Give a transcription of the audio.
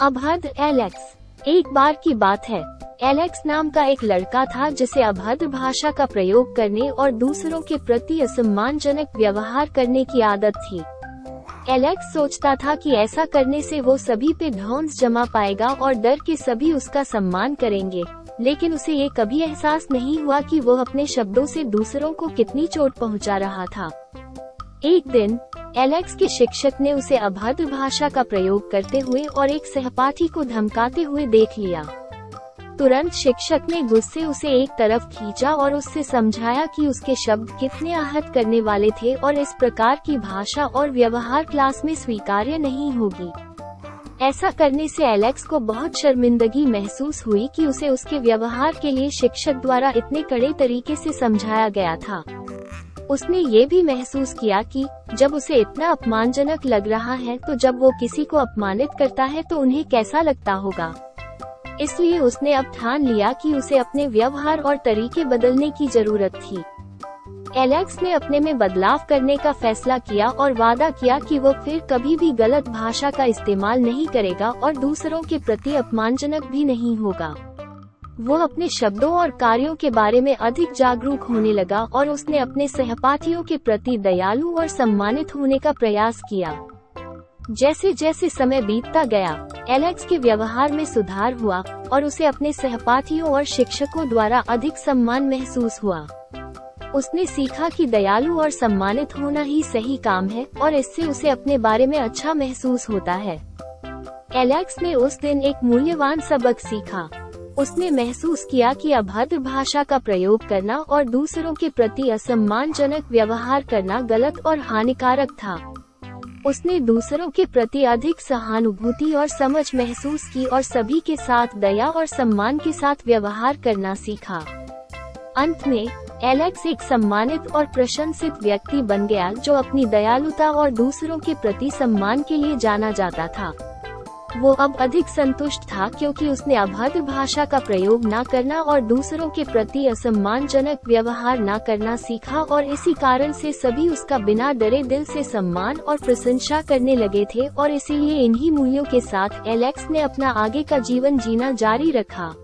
अभद्र एलेक्स। एक बार की बात है। एलेक्स नाम का एक लड़का था जिसे अभद्र भाषा का प्रयोग करने और दूसरों के प्रति असम्मानजनक व्यवहार करने की आदत थी। एलेक्स सोचता था कि ऐसा करने से वो सभी पे ढोंस जमा पाएगा और डर के सभी उसका सम्मान करेंगे। लेकिन उसे ये कभी एहसास नहीं हुआ कि वो अपने शब्दों से दूसरों को कितनी चोट पहुँचा रहा था। एक दिन एलेक्स के शिक्षक ने उसे अभद्र भाषा का प्रयोग करते हुए और एक सहपाठी को धमकाते हुए देख लिया। तुरंत शिक्षक ने गुस्से उसे एक तरफ़ खींचा और उससे समझाया कि उसके शब्द कितने आहत करने वाले थे और इस प्रकार की भाषा और व्यवहार क्लास में स्वीकार्य नहीं होगी। ऐसा करने से एलेक्स को बहुत शर्मिंदगी महसूस हुई कि उसे उसके व्यवहार के लिए शिक्षक द्वारा इतने कड़े तरीके से समझाया गया था। उसने ये भी महसूस किया कि जब उसे इतना अपमानजनक लग रहा है तो जब वो किसी को अपमानित करता है तो उन्हें कैसा लगता होगा? इसलिए उसने अब ठान लिया कि उसे अपने व्यवहार और तरीके बदलने की ज़रूरत थी। एलेक्स ने अपने में बदलाव करने का फैसला किया और वादा किया कि वो फिर कभी भी गलत भाषा का इस्तेमाल नहीं करेगा और दूसरों के प्रति अपमानजनक भी नहीं होगा। वो अपने शब्दों और कार्यों के बारे में अधिक जागरूक होने लगा और उसने अपने सहपाठियों के प्रति दयालु और सम्मानित होने का प्रयास किया। जैसे जैसे समय बीतता गया, एलेक्स के व्यवहार में सुधार हुआ और उसे अपने सहपाठियों और शिक्षकों द्वारा अधिक सम्मान महसूस हुआ। उसने सीखा कि दयालु और सम्मानित होना ही सही काम है और इससे उसे अपने बारे में अच्छा महसूस होता है। एलेक्स ने उस दिन एक मूल्यवान सबक सीखा। उसने महसूस किया कि अभद्र भाषा का प्रयोग करना और दूसरों के प्रति असम्मानजनक व्यवहार करना गलत और हानिकारक था। उसने दूसरों के प्रति अधिक सहानुभूति और समझ महसूस की और सभी के साथ दया और सम्मान के साथ व्यवहार करना सीखा। अंत में, एलेक्स एक सम्मानित और प्रशंसित व्यक्ति बन गया जो अपनी दयालुता और दूसरों के प्रति सम्मान के लिए जाना जाता था। वो अब अधिक संतुष्ट था क्योंकि उसने अभद्र भाषा का प्रयोग न करना और दूसरों के प्रति असम्मानजनक व्यवहार न करना सीखा और इसी कारण से सभी उसका बिना डरे दिल से सम्मान और प्रशंसा करने लगे थे और इसीलिए इन्हीं मूल्यों के साथ एलेक्स ने अपना आगे का जीवन जीना जारी रखा।